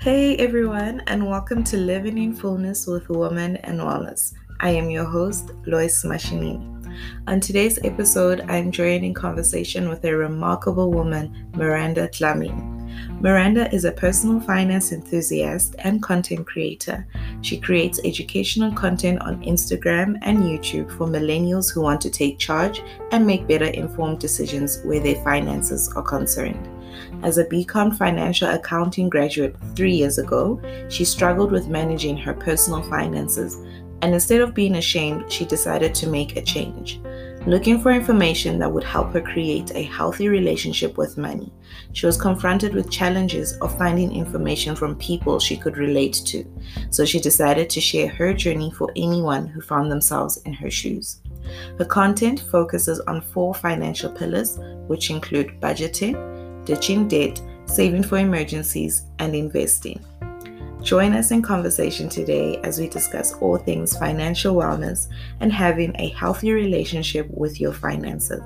Hey everyone, and welcome to Living in Fullness with Woman and Wellness. I am your host, Lois Mashinini. On today's episode, I'm joining in conversation with a remarkable woman, Miranda Dlamini. Miranda is a personal finance enthusiast and content creator. She creates educational content on Instagram and YouTube for millennials who want to take charge and make better informed decisions where their finances are concerned. As a BCom financial accounting graduate three years ago, she struggled with managing her personal finances, and instead of being ashamed, she decided to make a change. Looking for information that would help her create a healthy relationship with money, she was confronted with challenges of finding information from people she could relate to, so she decided to share her journey for anyone who found themselves in her shoes. Her content focuses on four financial pillars, which include budgeting, ditching debt, saving for emergencies, and investing. Join us in conversation today as we discuss all things financial wellness and having a healthy relationship with your finances.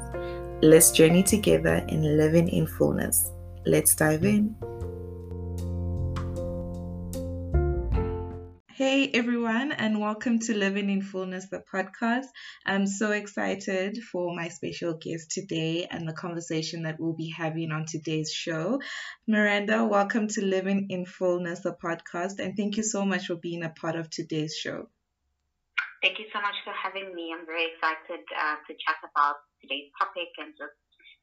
Let's journey together in living in fullness. Let's dive in. Hey everyone, and welcome to Living in Fullness, the podcast. I'm so excited for my special guest today and the conversation that we'll be having on today's show. Miranda, welcome to Living in Fullness, the podcast, and thank you so much for being a part of today's show. Thank you so much for having me. I'm very excited uh, to chat about today's topic and just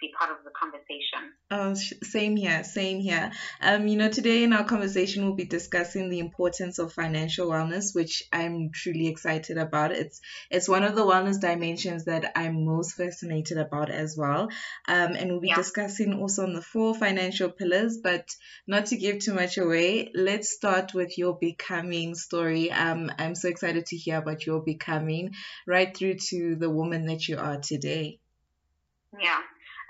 be part of the conversation. Oh, same here, same here. Um, you know, today in our conversation, we'll be discussing the importance of financial wellness, which I'm truly excited about. It's it's one of the wellness dimensions that I'm most fascinated about as well. Um, and we'll be yeah. discussing also on the four financial pillars, but not to give too much away. Let's start with your becoming story. Um, I'm so excited to hear about your becoming, right through to the woman that you are today. Yeah.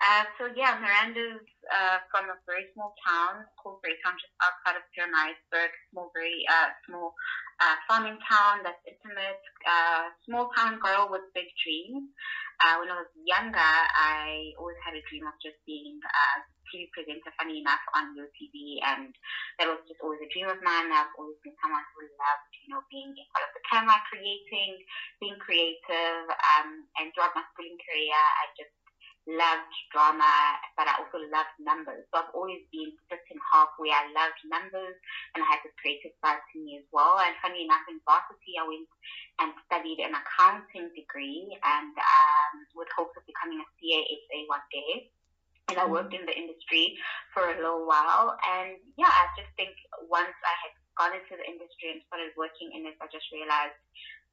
Uh, so yeah, Miranda's uh, from a very small town called Greytown, just outside of Pietermaritzburg. Small, very uh, small uh, farming town that's intimate. Uh, small town girl with big dreams. Uh, when I was younger, I always had a dream of just being a TV presenter, funny enough, on your TV, and that was just always a dream of mine. I've always been someone who loved, you know, being in front of the camera, creating, being creative, um, and throughout my schooling career, I just loved drama, but I also loved numbers. So I've always been split in half where I loved numbers and I had the creative side to me as well. And funny enough, in varsity, I went and studied an accounting degree and um, with hopes of becoming a CASA one day. And I worked in the industry for a little while. And yeah, I just think once I had gone into the industry and started working in it, I just realized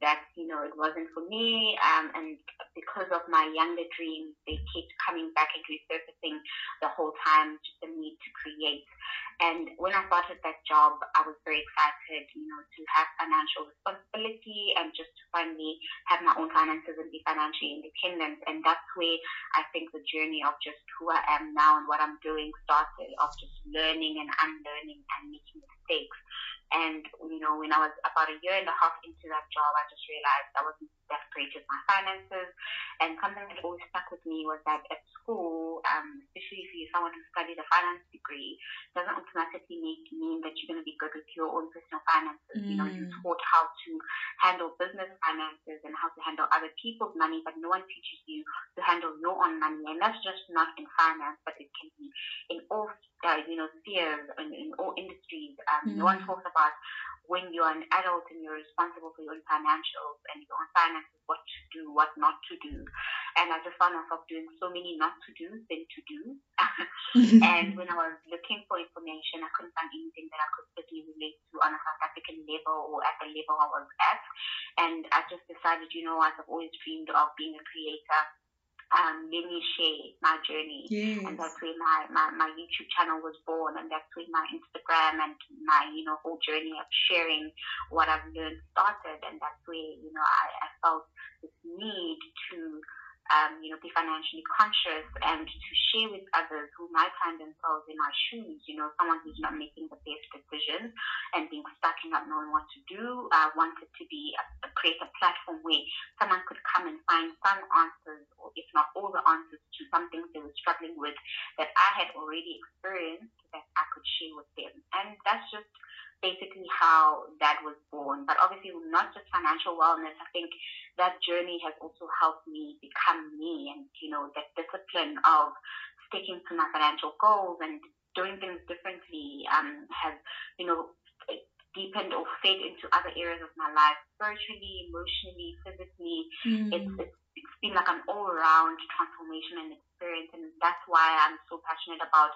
that you know it wasn't for me um, and because of my younger dreams they kept coming back and resurfacing the whole time just the need to create. And when I started that job I was very excited you know to have financial responsibility and just to finally have my own finances and be financially independent. And that's where I think the journey of just who I am now and what I'm doing started of just learning and unlearning and making mistakes and, you know, when I was about a year and a half into that job, I just realized I wasn't that great my finances. And something that always stuck with me was that at school, um, especially if you're someone who studied a finance degree, doesn't automatically make, mean that you're going to be good with your own personal finances. Mm. You know, you're mm. taught how to handle business finances and how to handle other people's money, but no one teaches you to handle your own money. And that's just not in finance, but it can be in all, uh, you know, spheres, in, in all industries. Um, mm. No one mm. talks about when you're an adult and you're responsible for your own financials and your own finances, what to do, what not to do. And I just found myself doing so many not to do than to do. and when I was looking for information, I couldn't find anything that I could really relate to on a South African level or at the level I was at. And I just decided, you know what, I've always dreamed of being a creator um, share my journey. Yes. And that's where my, my, my YouTube channel was born and that's where my Instagram and my, you know, whole journey of sharing what I've learned started and that's where, you know, I, I felt this need to um, you know, be financially conscious and to share with others who might find themselves in my shoes, you know, someone who's not making the best decisions and being stuck and not knowing what to do. I wanted to be a create a platform where someone could come and find some answers, or if not all the answers to some things they were struggling with that I had already experienced that I could share with them. And that's just basically how that was born. But obviously, not just financial wellness. I think that journey has also helped me become me, and you know, that discipline of sticking to my financial goals and doing things differently um, has, you know, deepened or fed into other areas of my life, spiritually, emotionally, physically. Mm. It's, it's it's been like an all-around transformation and experience, and that's why I'm so passionate about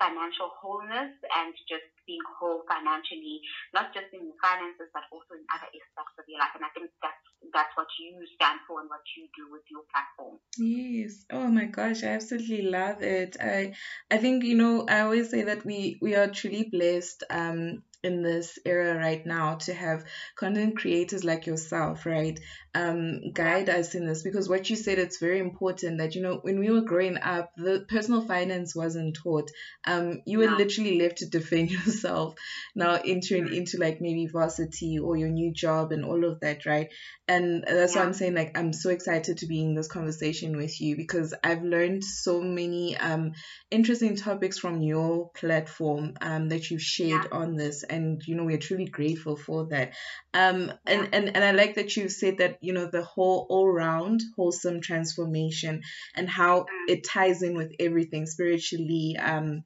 financial wholeness and just being whole financially, not just in finances, but also in other aspects of your life. And I think that's that's what you stand for and what you do with your platform. Yes. Oh my gosh, I absolutely love it. I I think you know I always say that we we are truly blessed um in this era right now to have content creators like yourself, right? Um, guide us in this because what you said it's very important that you know when we were growing up, the personal finance wasn't taught. Um, you were literally left to defend yourself. Now entering mm-hmm. into like maybe varsity or your new job and all of that, right? And that's yeah. why I'm saying like I'm so excited to be in this conversation with you because I've learned so many um interesting topics from your platform um that you've shared yeah. on this and you know we're truly grateful for that. Um and, and and i like that you said that you know the whole all round wholesome transformation and how it ties in with everything spiritually um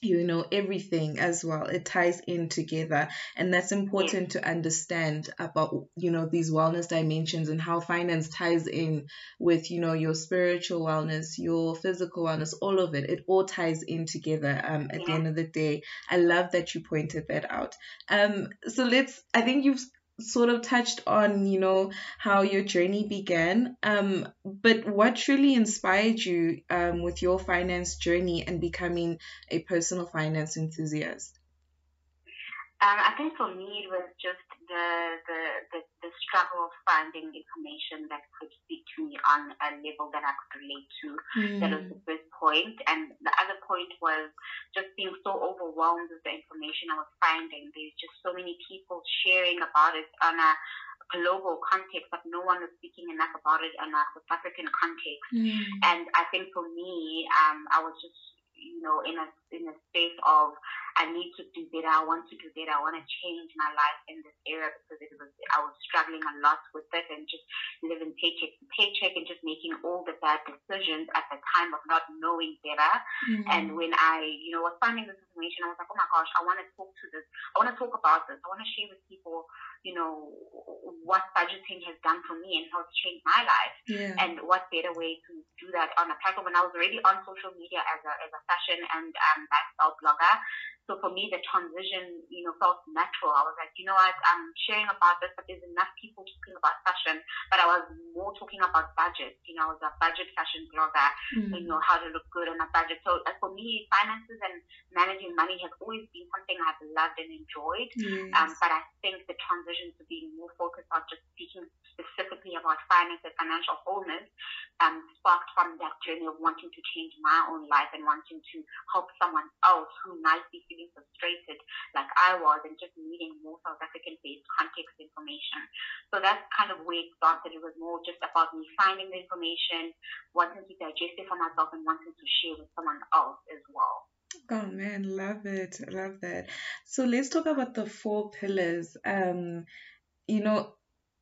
you know everything as well. It ties in together. And that's important to understand about you know these wellness dimensions and how finance ties in with you know your spiritual wellness your physical wellness all of it. It all ties in together um at yeah. the end of the day. I love that you pointed that out. Um so let's i think you've sort of touched on, you know, how your journey began. Um, but what truly inspired you um, with your finance journey and becoming a personal finance enthusiast? Um, I think for me it was just the, the, the, the, struggle of finding information that could speak to me on a level that I could relate to. Mm. That was the first point. And the other point was just being so overwhelmed with the information I was finding. There's just so many people sharing about it on a global context, but no one was speaking enough about it in a South African context. Mm. And I think for me, um, I was just you know, in a in a space of I need to do better, I want to do better, I want to change my life in this area because it was I was struggling a lot with it and just living paycheck to paycheck and just making all the bad decisions at the time of not knowing better. Mm-hmm. And when I, you know, was finding this information, I was like, oh my gosh, I want to talk to this, I want to talk about this, I want to share with people, you know, what budgeting has done for me and how it's changed my life. Yeah. And what better way to do that on a platform when I was already on social media as a as a fashion and um, lifestyle blogger. So for me, the transition, you know, felt natural. I was like, you know what, I'm sharing about this, but there's enough people talking about fashion. But I was more talking about budget. You know, I was a budget fashion blogger. Mm. You know, how to look good on a budget. So for me, finances and managing money has always been something I've loved and enjoyed. Yes. Um, but I think the transition to being more focused on just speaking specifically about finance and financial wholeness um, sparked from that journey of wanting to change my own life and wanting to help someone else who might be feeling frustrated like I was and just needing more South African based context information. So that's kind of where it started. It was more just about me finding the information, wanting to digest it for myself and wanting to share with someone else as well. Oh man, love it. Love that. So let's talk about the four pillars. Um, you know,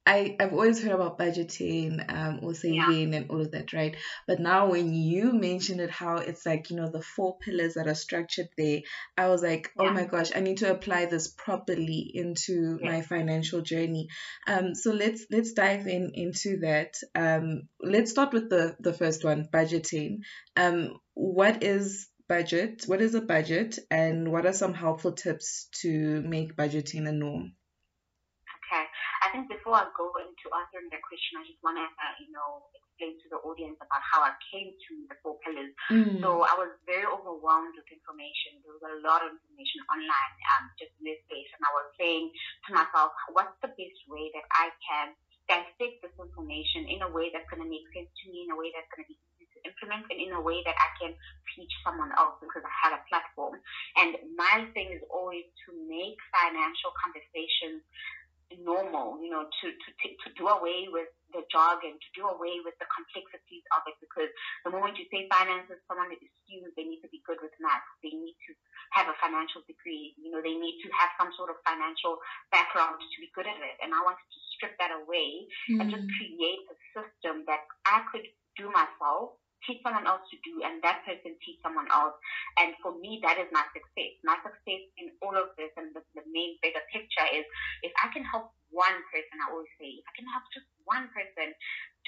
I, I've always heard about budgeting um, or saving yeah. and all of that, right? But now when you mentioned it, how it's like, you know, the four pillars that are structured there, I was like, oh yeah. oh my gosh, I need to apply this properly into yeah. my financial journey. Um, so let's let's dive in into that. Um, let's start with the the first one, budgeting. Um, what is budget? What is a budget, and what are some helpful tips to make budgeting a norm? I think before I go into answering that question, I just want to, uh, you know, explain to the audience about how I came to the four pillars. Mm. So I was very overwhelmed with information. There was a lot of information online, um, just in this space, and I was saying to myself, what's the best way that I can dissect this information in a way that's going to make sense to me, in a way that's going to be easy to implement, and in a way that I can teach someone else because I have a platform. And my thing is always to make financial conversations normal, you know, to, to, to do away with the jargon, to do away with the complexities of it, because the moment you say finances, someone assumes they need to be good with math, they need to have a financial degree, you know, they need to have some sort of financial background to be good at it. And I wanted to strip that away mm. and just mm. create a system that I could do myself teach someone else to do and that person teach someone else. And for me, that is my success. My success in all of this and the, the main bigger picture is if I can help one person, I always say, if I can help just one person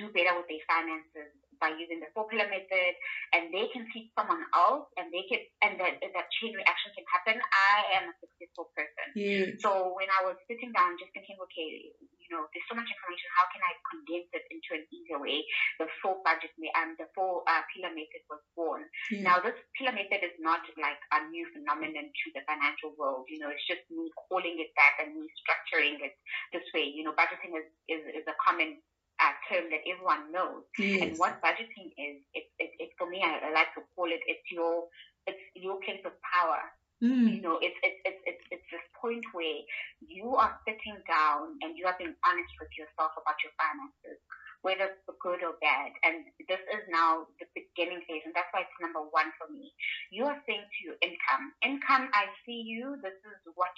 do better with their finances by using the four pillar method and they can teach someone else and they can and that that chain reaction can happen, I am a successful person. Yeah. So when I was sitting down just thinking, okay, you know, there's so much information. How can I condense it into an easier way? The four budget, um, the four uh, pillar method was born. Yeah. Now, this pillar method is not like a new phenomenon to the financial world. You know, it's just me calling it that and me structuring it this way. You know, budgeting is, is, is a common uh, term that everyone knows. Yes. And what budgeting is, it's it, it, for me, I, I like to call it, it's your, it's your place of power. Mm. You know, it's, it's, it's, it's, it's this point where you are sitting down and you are being honest with yourself about your finances, whether good or bad. And this is now the beginning phase, and that's why it's number one for me. You are saying to your income, income, I see you, this is what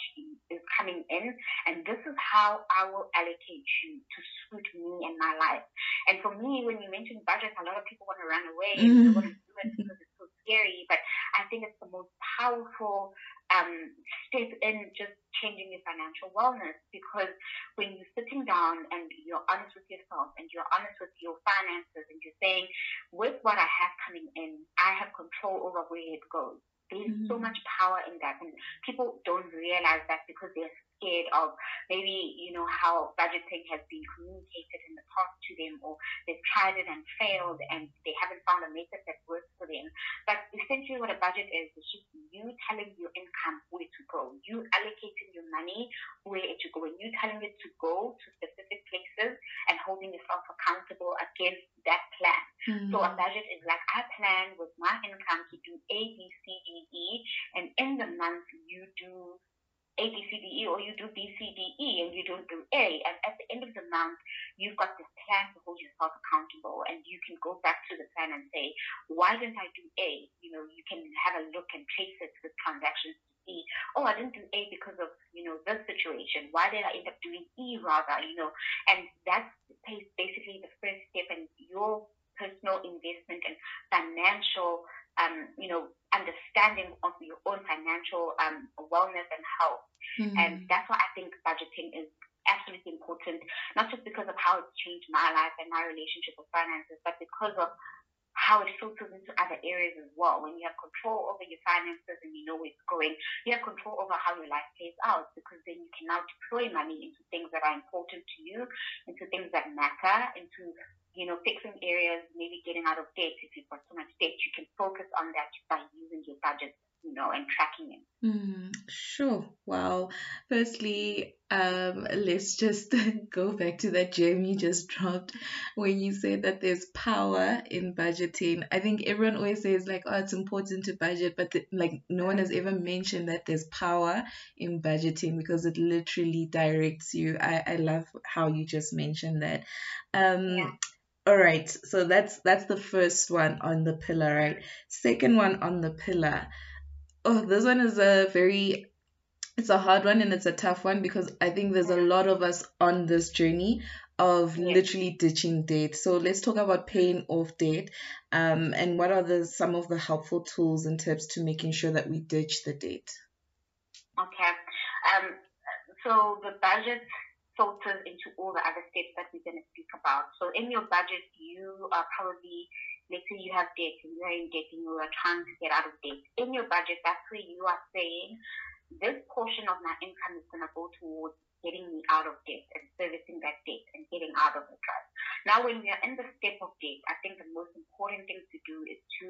is coming in, and this is how I will allocate you to suit me and my life. And for me, when you mention budget, a lot of people want to run away mm. and they want to do it because it's so scary, but I think it's the most powerful um, step in just changing your financial wellness because when you're sitting down and you're honest with yourself and you're honest with your finances and you're saying, with what I have coming in, I have control over where it goes. There's mm-hmm. so much power in that, and people don't realize that because they're scared of maybe, you know, how budgeting has been communicated in the past to them or they've tried it and failed and they haven't found a method that works for them. But essentially what a budget is, is just you telling your income where to go. You allocating your money where it should go and you telling it to go to specific places and holding yourself accountable against that plan. Mm-hmm. So a budget is like I plan with my income to do A, B, C, D, E, and in the month you do a, B, C, D, E, or you do B, C, D, E, and you don't do A. And at the end of the month, you've got this plan to hold yourself accountable, and you can go back to the plan and say, why didn't I do A? You know, you can have a look and trace it with transactions to see, oh, I didn't do A because of, you know, this situation. Why did I end up doing E rather, you know? And that's basically the first step in your personal investment and financial um, you know, understanding of your own financial um, wellness and health. Mm-hmm. And that's why I think budgeting is absolutely important, not just because of how it's changed my life and my relationship with finances, but because of how it filters into other areas as well. When you have control over your finances and you know where it's going, you have control over how your life plays out because then you can now deploy money into things that are important to you, into things that matter, into you know, fixing areas, maybe getting out of debt. If you've got so much debt, you can focus on that by using your budget, you know, and tracking it. Mm, sure. Wow. Firstly, um, let's just go back to that gem you just dropped when you said that there's power in budgeting. I think everyone always says like, oh, it's important to budget, but the, like no one has ever mentioned that there's power in budgeting because it literally directs you. I, I love how you just mentioned that. Um, yeah all right, so that's that's the first one on the pillar, right? Second one on the pillar. Oh, this one is a very it's a hard one and it's a tough one because I think there's a lot of us on this journey of yeah. literally ditching debt. So let's talk about paying off debt. Um, and what are the some of the helpful tools and tips to making sure that we ditch the debt? Okay. Um, so the budget filters into all the other steps that we're going to speak about. So in your budget, you are probably, let's say you have debt and you're in debt and you are trying to get out of debt. In your budget, that's where you are saying, this portion of my income is going to go towards getting me out of debt and servicing that debt and getting out of the trust. Now, when we are in the step of debt, I think the most important thing to do is to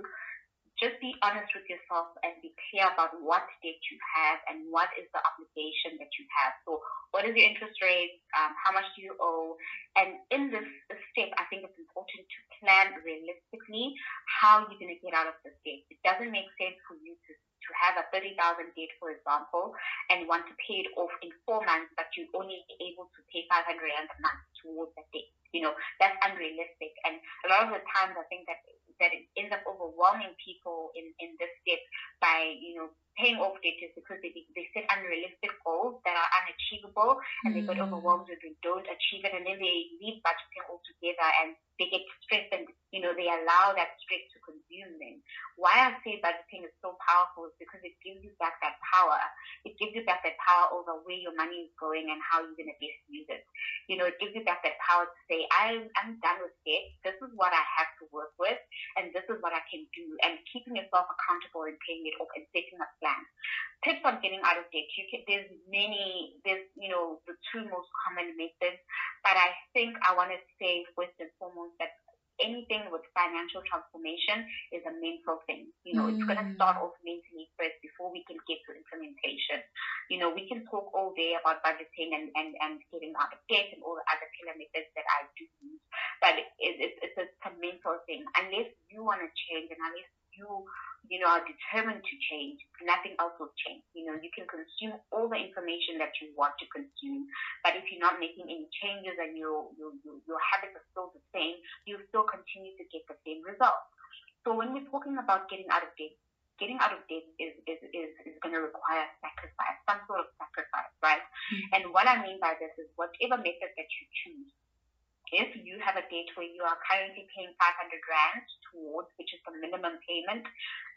just be honest with yourself and be clear about what debt you have and what is the obligation that you have. So, what is your interest rate? Um, how much do you owe? And in this step, I think it's important to plan realistically how you're going to get out of this debt. It doesn't make sense for you to to have a 30,000 debt, for example, and want to pay it off in four months, but you're only able to pay 500 rand a month towards the debt. You know, that's unrealistic. And a lot of the times I think that that it ends up overwhelming people in, in this step by, you know, paying off debt is because they, they set unrealistic goals that are unachievable and mm. they get mm. overwhelmed when they don't achieve it and then they leave budgeting altogether and they get stressed and, you know, they allow that stress to consume them. Why I say budgeting is so powerful is because it gives you back that power. It gives you back that power over where your money is going and how you're going to best use it. You know, it gives you back that power to say, I'm, I'm done with debt. This is what I have to work with and this is what I can do. And keeping yourself accountable and paying it off and setting a plan. Tips on getting out of debt. You can, there's many, there's, you know, the two most common methods, but I think I want to say first and foremost that anything with financial transformation is a mental thing. You know, mm. it's going to start off mentally first before we can get to implementation. You know, we can talk all day about budgeting and, and, and getting out of debt and all the other killer methods that I do use, but it, it, it's, a, it's a mental thing. Unless you want to change and unless you you know, are determined to change, nothing else will change. You know, you can consume all the information that you want to consume, but if you're not making any changes and your your your, your habits are still the same, you still continue to get the same results. So when we're talking about getting out of debt, getting out of debt is is is, is going to require sacrifice, some sort of sacrifice, right? Mm-hmm. And what I mean by this is whatever method that you choose, if you have a debt where you are currently paying 500 rand towards, which is the minimum payment,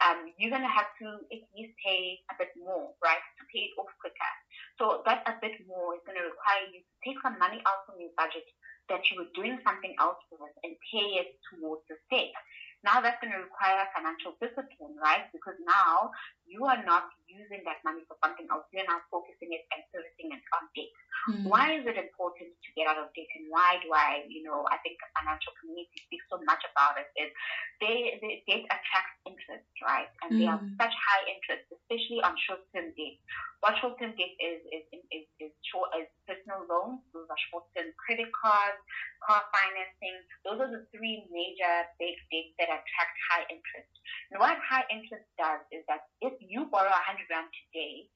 um, you're going to have to at least pay a bit more, right, to pay it off quicker. So that a bit more is going to require you to take some money out from your budget that you were doing something else with and pay it towards the debt. Now that's going to require financial discipline, right? Because now you are not using that money for something else. You're now focusing it and servicing it on debt. Mm. Why is it important to get out of debt and why do I, you know, I think the financial community speaks so much about it is they, they debt attracts interest, right? And mm. they are hmm. such high interest, especially on short-term debt. What short-term debt is, is, is, is, short, is personal loans, those are short-term credit cards, car financing. Those are the three major big debts that attract high interest. And what high interest does is that if you borrow 100 rand today,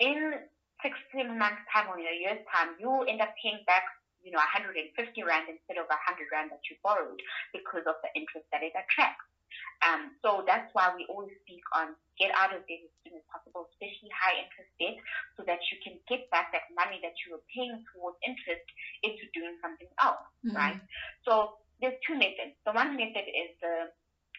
in 16 months time or in a year's time, you end up paying back you know, 150 rand instead of 100 rand that you borrowed because of the interest that it attracts. Um, so that's why we always speak on get out of debt as soon as possible, especially high interest debt, so that you can get back that money that you were paying towards interest into doing something else, mm-hmm. right? So there's two methods. The one method is the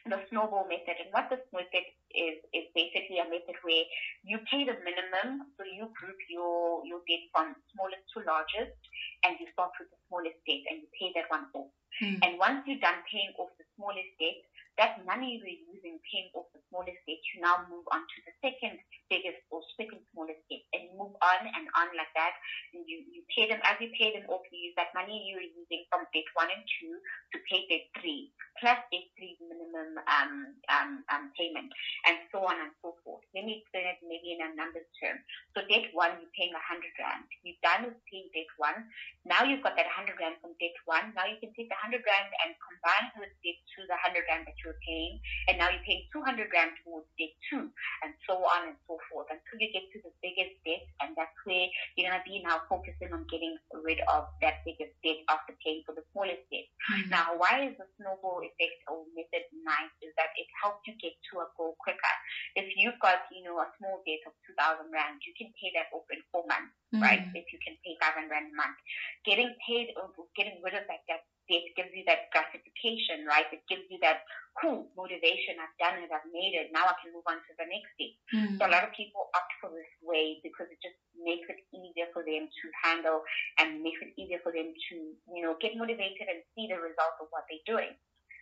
the snowball method. And what this method is, is basically a method where you pay the minimum, so you group your, your debt from smallest to largest, and you start with the smallest debt and you pay that one off. Mm. And once you're done paying off the smallest debt, that money you're using paying off the smallest debt, you now move on to the second biggest or second smallest debt, and move on and on like that. And you, you pay them as you pay them off, you use that money you were using from debt one and two to pay debt three, plus debt three minimum um, um, um, payment, and so on and so forth. Let me explain it maybe in a numbers term. So debt one, you're paying a hundred rand. You're done with paying debt one. Now you've got that hundred rand from debt one. Now you can take the hundred rand and combine with debt two the hundred rand that you were paying, and now you're paying 200 grams towards debt two, and so on and so forth until you get to the biggest debt, and that's where you're going to be now focusing on getting rid of that biggest debt after paying for the smallest debt. Mm-hmm. Now, why is the snowball effect or method nice is that it helps you get to a goal quicker. If you've got, you know, a small debt of 2,000 rand, you can pay that off in four months, mm-hmm. right? If you can pay 500 rand a month. Getting paid, or getting rid of that debt it gives you that gratification, right? It gives you that cool motivation. I've done it. I've made it. Now I can move on to the next thing. Mm. So a lot of people opt for this way because it just makes it easier for them to handle and makes it easier for them to, you know, get motivated and see the results of what they're doing.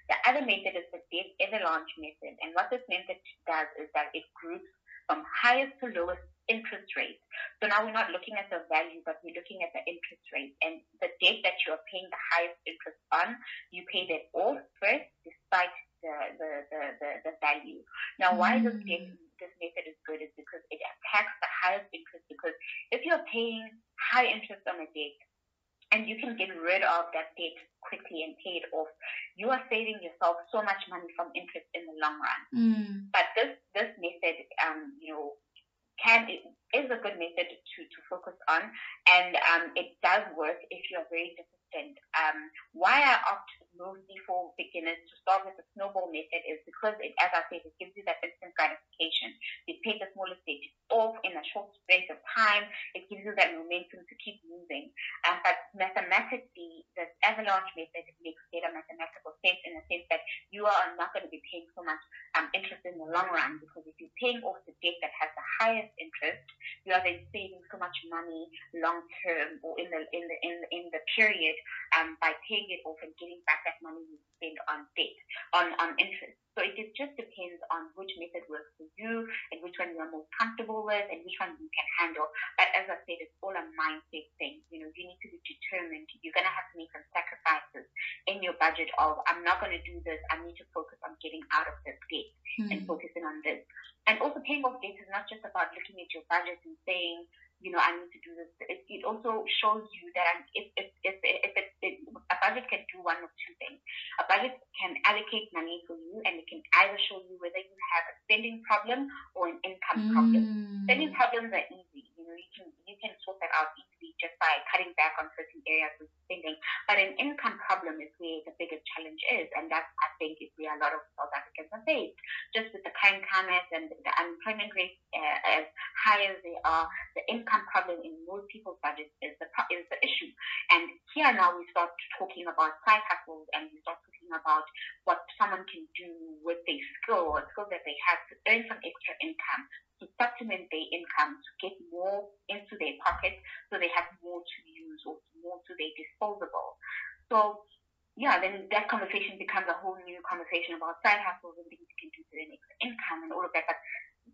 The other method is the debt avalanche method. And what this method does is that it groups from highest to lowest interest rate. So now we're not looking at the value, but we're looking at the interest rate. And the debt that you are paying the highest interest on, you pay that off first, despite the the the, the, the value. Now, why mm. this debt, this method is good is because it attacks the highest interest. Because if you're paying high interest on a debt, and you can get rid of that debt quickly and pay it off, you are saving yourself so much money from interest in the long run. Mm. But this this method, um, you know, can is a good method to, to focus on, and um, it does work if you are very disciplined. Um, why I opt mostly for beginners to start with the snowball method is because it, as I said, it gives you that instant gratification. You pay the smallest debt off in a short space of time. It gives you that momentum to keep moving. Um, but mathematically, the avalanche method makes better mathematical sense in the sense that you are not going to be paying so much um, interest in the long run because if you're paying off the debt that has the highest interest, you are then saving so much money long term or in the in the in the, in the period um, by paying it off and getting back that money you spend on debt on on interest. So it just depends on which method works for you and which one you are most comfortable with and which one you can handle. But as I said, it's all a mindset thing. You know, you need to be determined. You're gonna have to make some sacrifices in your budget of I'm not gonna do this. I need to focus on getting out of this debt mm-hmm. and focusing on this. And also paying off debt is not just about looking at your budget and saying, you know, I need to do this. It, it also shows you that if, if, if, if, if, if a budget can do one of two things. A budget can allocate money for you and it can either show you whether you have a spending problem or an income mm. problem. Spending problems are easy. Know, you can you can sort that out easily just by cutting back on certain areas of spending. But an income problem is where the biggest challenge is, and that's I think is where a lot of South Africans are faced. Just with the crime climate and the unemployment rate uh, as high as they are, the income problem in most people's budgets is the is the issue. And here now we start talking about side hustles and we start talking about what someone can do with their skill or skill that they have to earn some extra income to supplement their income to get more into their pocket so they have more to use or more to their disposable. So yeah, then that conversation becomes a whole new conversation about side hustles and things you can do to earn extra income and all of that. But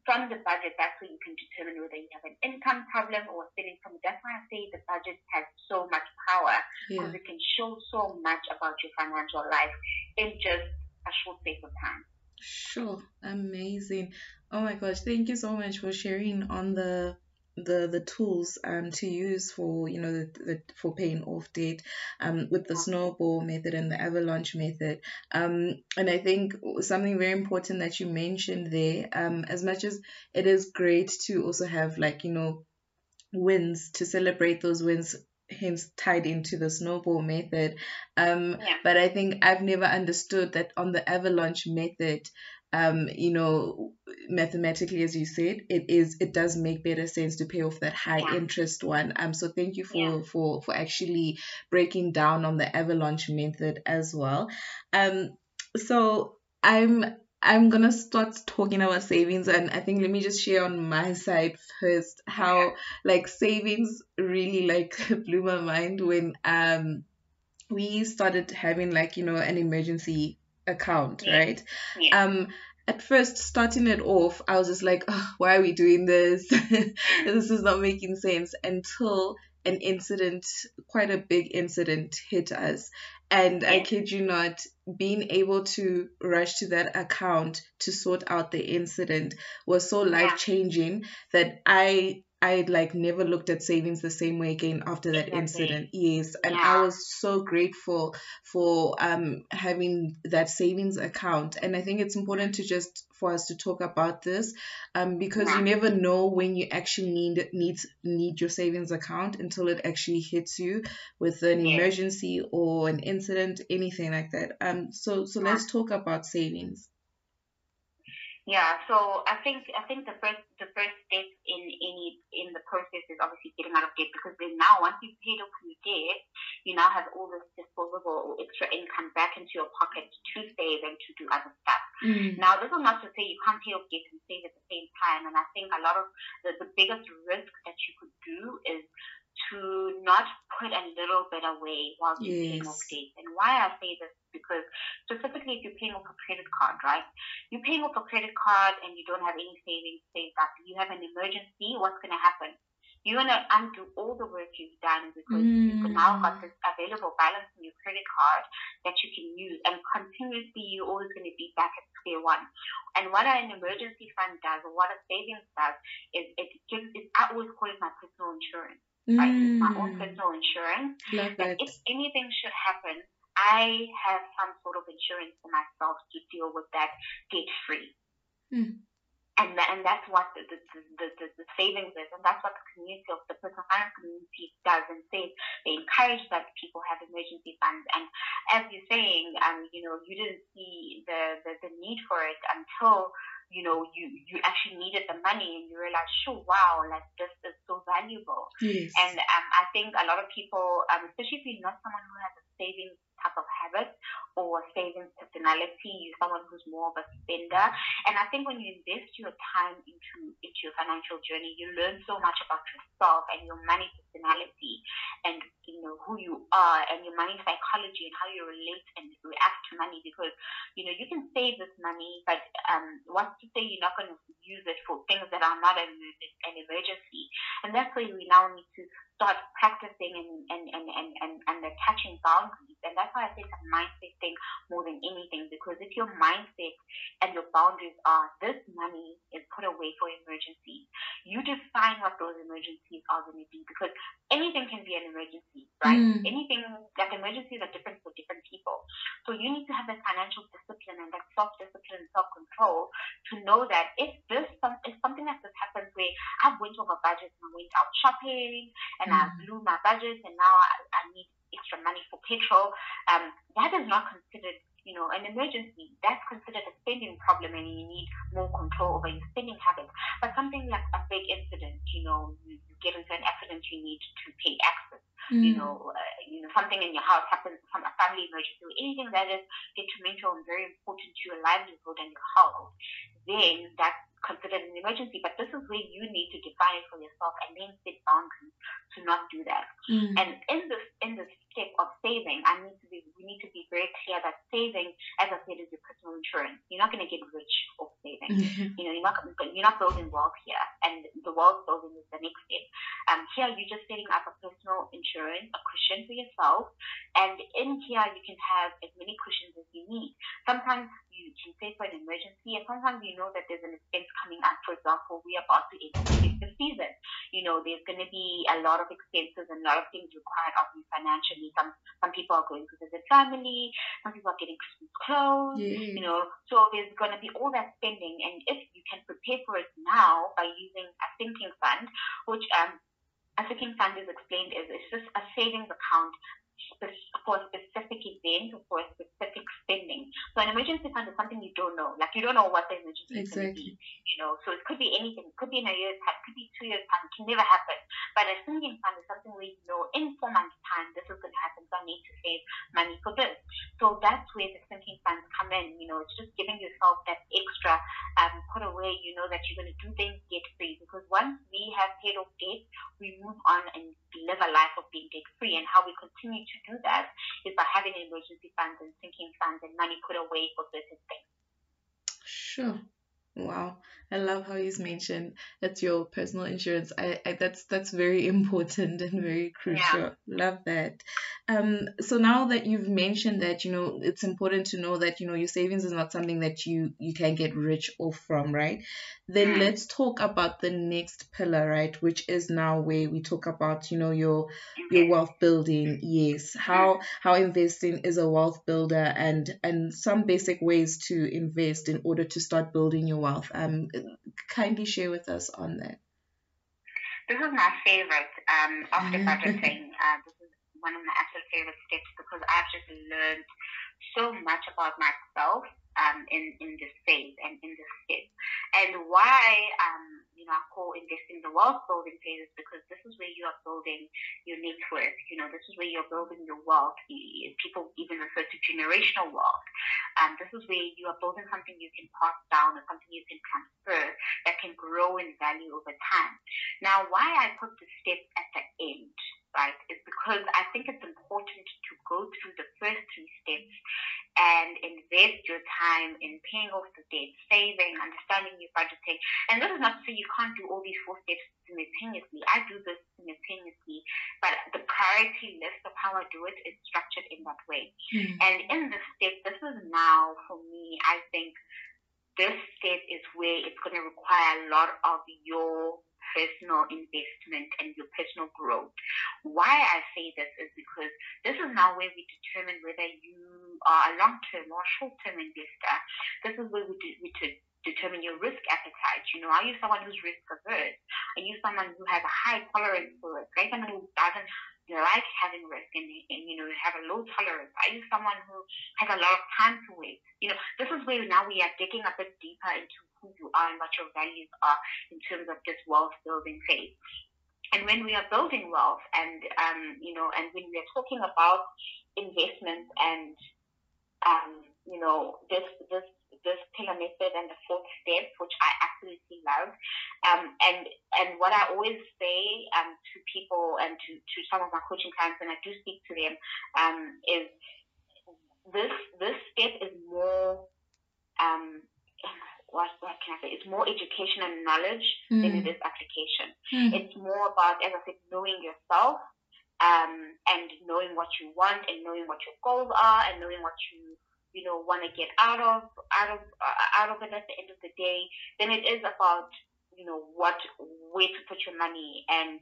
from the budget, that's where you can determine whether you have an income problem or a spending problem. That's why I say the budget has so much power because yeah. it can show so much about your financial life in just a short space of time. Sure, amazing. Oh my gosh, thank you so much for sharing on the the the tools um to use for you know the, the for paying off debt um with the snowball method and the avalanche method um and I think something very important that you mentioned there um as much as it is great to also have like you know wins to celebrate those wins hence tied into the snowball method um yeah. but I think I've never understood that on the avalanche method um, you know, mathematically, as you said, it is it does make better sense to pay off that high yeah. interest one. Um, so thank you for yeah. for for actually breaking down on the avalanche method as well. Um, so I'm I'm gonna start talking about savings, and I think let me just share on my side first how like savings really like blew my mind when um we started having like you know an emergency account, yeah. right? Yeah. Um, at first, starting it off, I was just like, oh, why are we doing this? this is not making sense until an incident, quite a big incident, hit us. And I kid you not, being able to rush to that account to sort out the incident was so life changing that I I like never looked at savings the same way again after that exactly. incident. Yes, and yeah. I was so grateful for um having that savings account. And I think it's important to just for us to talk about this, um because yeah. you never know when you actually need need need your savings account until it actually hits you with an yeah. emergency or an incident, anything like that. Um, so so let's talk about savings. Yeah, so I think I think the first the first step in any in the process is obviously getting out of debt because then now once you've paid off your debt, you now have all this disposable or extra income back into your pocket to save and to do other stuff. Mm. Now this is not to say you can't pay off debt and save at the same time, and I think a lot of the, the biggest risk that you could do is to not put a little bit away while you're yes. paying off debt. And why I say this because specifically if you're paying off a credit card, right? You're paying off a credit card and you don't have any savings saved up. You have an emergency, what's going to happen? you're gonna undo all the work you've done because mm. you've now got this available balance in your credit card that you can use, and continuously you're always going to be back at square one. And what an emergency fund does, or what a savings does, is it gives. It, I always call it my personal insurance. Mm. Right, it's my own mm. personal insurance. Love that. If anything should happen, I have some sort of insurance for myself to deal with that debt free. Mm and and that's what the the, the, the, the savings is, and that's what the community of the personal finance community does and says. They encourage that people have emergency funds, and as you're saying, um, you know, you didn't see the, the, the need for it until you know you you actually needed the money, and you realize, sure, wow, like this is so valuable. Yes. And um, I think a lot of people, um, especially if you're not someone who has a savings type of habit or a savings personality. You're someone who's more of a spender. And I think when you invest your time into into your financial journey, you learn so much about yourself and your money personality and you know who you are and your money psychology and how you relate and react to money because you know you can save this money but um once you say you're not going to use it for things that are not an, an emergency and that's where we now need to start practicing and and, and, and, and, and attaching boundaries. And that's why I it's a mindset thing more than anything because if your mindset and your boundaries are this money is put away for emergencies you define what those emergencies are going to be because anything can be an emergency, right? Mm. Anything that emergencies are different for different people. So you need to have that financial discipline and that self discipline, self control to know that if this if something like this happens where I went over budget and I went out shopping and mm. I blew my budget and now I, I need extra money for petrol, um, that is not considered you know, an emergency, that's considered a spending problem and you need more control over your spending habits. But something like a big incident, you know, you, you get into an accident, you need to pay excess. Mm. You know, uh, you know, something in your house happens, some a family emergency, or anything that is detrimental and very important to your livelihood and your health, then that's considered an emergency, but this is where you need to define it for yourself and then set boundaries to not do that. Mm. And in this in this step of saving, I need to be we need to be very clear that saving, as I said, is your personal insurance. You're not going to get rich off saving. Mm-hmm. You know, you're not you're not building wealth here, and the wealth building is the next step. Um, here you're just setting up a personal insurance, a cushion for yourself, and in here you can have as many cushions as you need. Sometimes you can save for an emergency, and sometimes you know that there's an expense coming up. For example, we are about to enter the season. You know, there's going to be a lot of expenses and a lot of things required of you financially. Some some people are going to visit family. Some people are getting Christmas clothes. Yeah. You know, so there's going to be all that spending, and if you can prepare for it now by using a sinking fund, which um a sinking fund is explained is it's just a savings account for a specific event or for a specific spending. So an emergency fund is something you don't know. Like you don't know what the emergency exactly. is going to be. You know, so it could be anything. It could be in a year's time. It could be two years time. It can never happen. But a sinking fund is something where you know in four months time this is going to happen. So I need to save money for this. So that's where the sinking funds come in. You know, it's just giving yourself that extra um, put away. You know that you're going to do things debt free because once we have paid off debt, we move on and live a life of being debt free. And how we continue to do that is by having emergency funds and sinking funds and money put away for certain things. Sure. Wow, I love how you mentioned that's your personal insurance. I, I that's that's very important and very crucial. Yeah. Love that. Um, so now that you've mentioned that, you know, it's important to know that you know your savings is not something that you you can get rich off from, right? Then mm. let's talk about the next pillar, right? Which is now where we talk about you know your your wealth building. Yes, how mm. how investing is a wealth builder and and some basic ways to invest in order to start building your wealth. Um, kindly share with us on that. This is my favorite. Um, after budgeting, uh, this is one of my absolute favorite steps because I've just learned so much about myself um, in, in this phase and in this step. And why um, you know, I call investing the wealth building phase is because this is where you are building your network. You know, this is where you're building your wealth. People even refer to generational wealth. Um, this is where you are building something you can pass down or something you can transfer that can grow in value over time. Now, why I put the step at the end right, is because I think it's important to go through the first three steps and invest your time in paying off the debt, saving, understanding your budgeting. And this is not to say you can't do all these four steps simultaneously. I do this simultaneously, but the priority list of how I do it is structured in that way. Mm. And in this step, this is now for me, I think this step is where it's going to require a lot of your personal investment and your personal growth. Why I say this is because this is now where we determine whether you are a long term or short term investor. This is where we, do, we determine your risk appetite. You know, are you someone who's risk averse? Are you someone who has a high tolerance for risk? Are you someone who doesn't like having risk and, and you know have a low tolerance? Are you someone who has a lot of time to wait? You know, this is where now we are digging a bit deeper into who you are and what your values are in terms of this wealth building phase. And when we are building wealth, and um, you know, and when we are talking about investments and um, you know this this this pillar method and the fourth step, which I absolutely love. Um, and and what I always say um, to people and to, to some of my coaching clients when I do speak to them um, is this this step is more um, what, what can I say? It's more education and knowledge mm. than it is application. Mm. It's more about, as I said, knowing yourself um, and knowing what you want and knowing what your goals are and knowing what you you know want to get out of out of uh, out of it at the end of the day then it is about you know what where to put your money and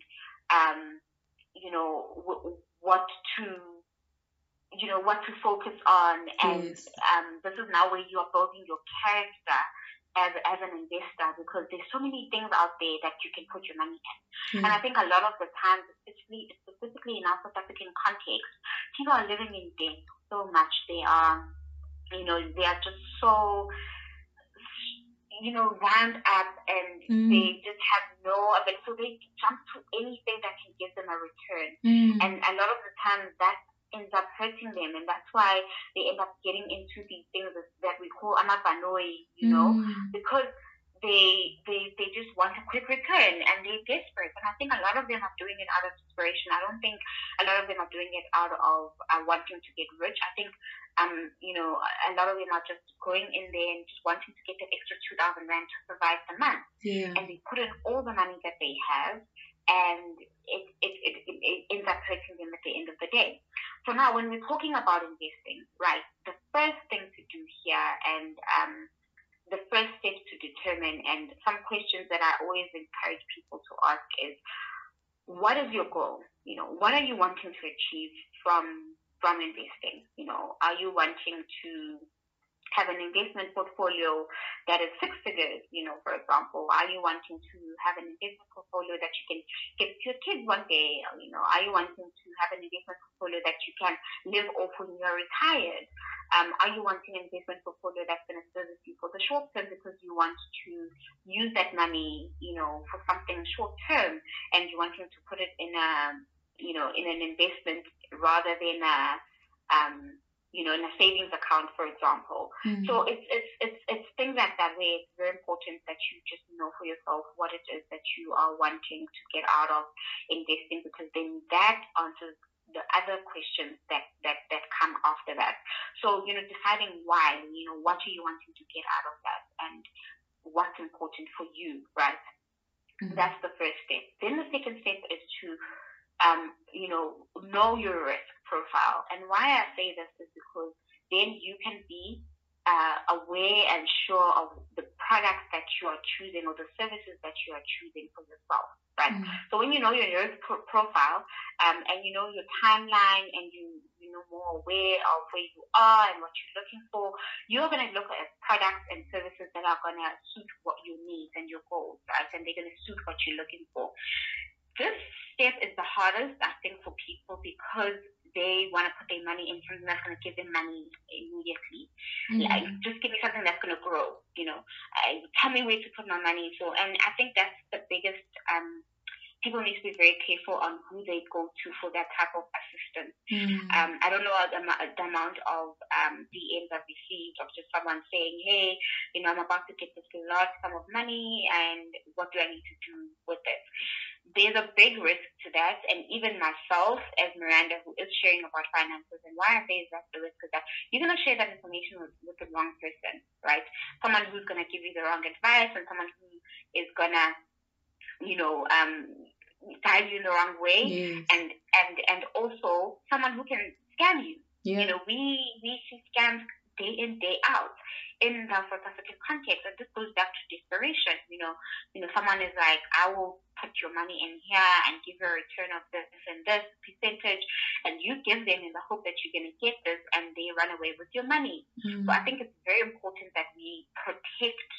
um you know w- what to you know what to focus on and yes. um this is now where you are building your character as, as an investor because there's so many things out there that you can put your money in. Mm. And I think a lot of the times, especially specifically in our South African context, people are living in debt so much. They are you know, they are just so, you know, wound up and mm. they just have no ability. So they jump to anything that can give them a return. Mm. And a lot of the time that ends up hurting them. And that's why they end up getting into these things that we call amabanoi, you know, mm. because they they they just want a quick return and they're desperate. And I think a lot of them are doing it out of desperation. I don't think a lot of them are doing it out of uh, wanting to get rich. I think um, you know, a lot of them are just going in there and just wanting to get that extra 2,000 Rand to survive the month. Yeah. And they put in all the money that they have and it, it, it, it, ends up hurting them at the end of the day. So now when we're talking about investing, right, the first thing to do here and um, the first step to determine and some questions that I always encourage people to ask is, what is your goal? You know, what are you wanting to achieve from from investing? You know, are you wanting to have an investment portfolio that is six figures, you know, for example? Are you wanting to have an investment portfolio that you can give to your kids one day? You know, are you wanting to have an investment portfolio that you can live off when you're retired? Um, are you wanting an investment portfolio that's going to service you for the short term because you want to use that money, you know, for something short term and you're wanting to put it in a you know, in an investment rather than a, um, you know, in a savings account, for example. Mm-hmm. So it's, it's, it's, it's things like that where it's very important that you just know for yourself what it is that you are wanting to get out of investing because then that answers the other questions that, that, that come after that. So, you know, deciding why, you know, what are you wanting to get out of that and what's important for you, right? Mm-hmm. That's the first step. Then the second step is to um, you know, know your risk profile. And why I say this is because then you can be uh, aware and sure of the products that you are choosing or the services that you are choosing for yourself, right? Mm-hmm. So when you know your risk pro- profile um, and you know your timeline and you you know more aware of where you are and what you're looking for, you're going to look at products and services that are going to suit what your needs and your goals, right? And they're going to suit what you're looking for this step is the hardest, I think, for people because they want to put their money in something that's going to give them money immediately. Mm-hmm. Like, just give me something that's going to grow, you know. Uh, tell me where to put my money. So, and I think that's the biggest. Um, people need to be very careful on who they go to for that type of assistance. Mm-hmm. Um, I don't know the, the amount of um, DMs I've received of just someone saying, "Hey, you know, I'm about to get this large sum of money, and what do I need to do with it?" There's a big risk to that. And even myself, as Miranda, who is sharing about finances, and why I say is that the risk is that you're going to share that information with, with the wrong person, right? Someone who's going to give you the wrong advice and someone who is going to, you know, um, guide you in the wrong way. Yes. And, and, and also someone who can scam you. Yeah. You know, we, we see scams day in, day out in the South African context. And this goes back to desperation. You know, you know, someone is like, I will put your money in here and give you a return of this and this percentage, and you give them in the hope that you're going to get this, and they run away with your money. Mm. So I think it's very important that we protect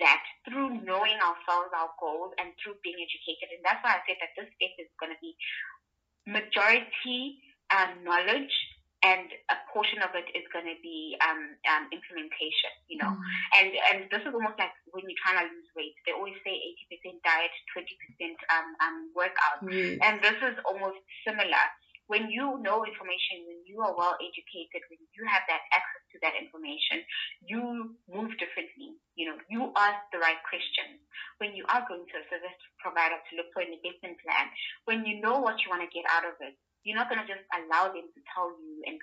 that through knowing ourselves, our goals, and through being educated. And that's why I said that this space is going to be majority um, knowledge and a portion of it is going to be um, um, implementation, you know. Mm. And and this is almost like when you're trying to lose weight. They always say 80% diet, 20% um, um, workout. And this is almost similar. When you know information, when you are well educated, when you have that access to that information, you move differently. You know, you ask the right questions. When you are going to a service provider to look for an investment plan, when you know what you want to get out of it, you're not going to just allow them to tell you and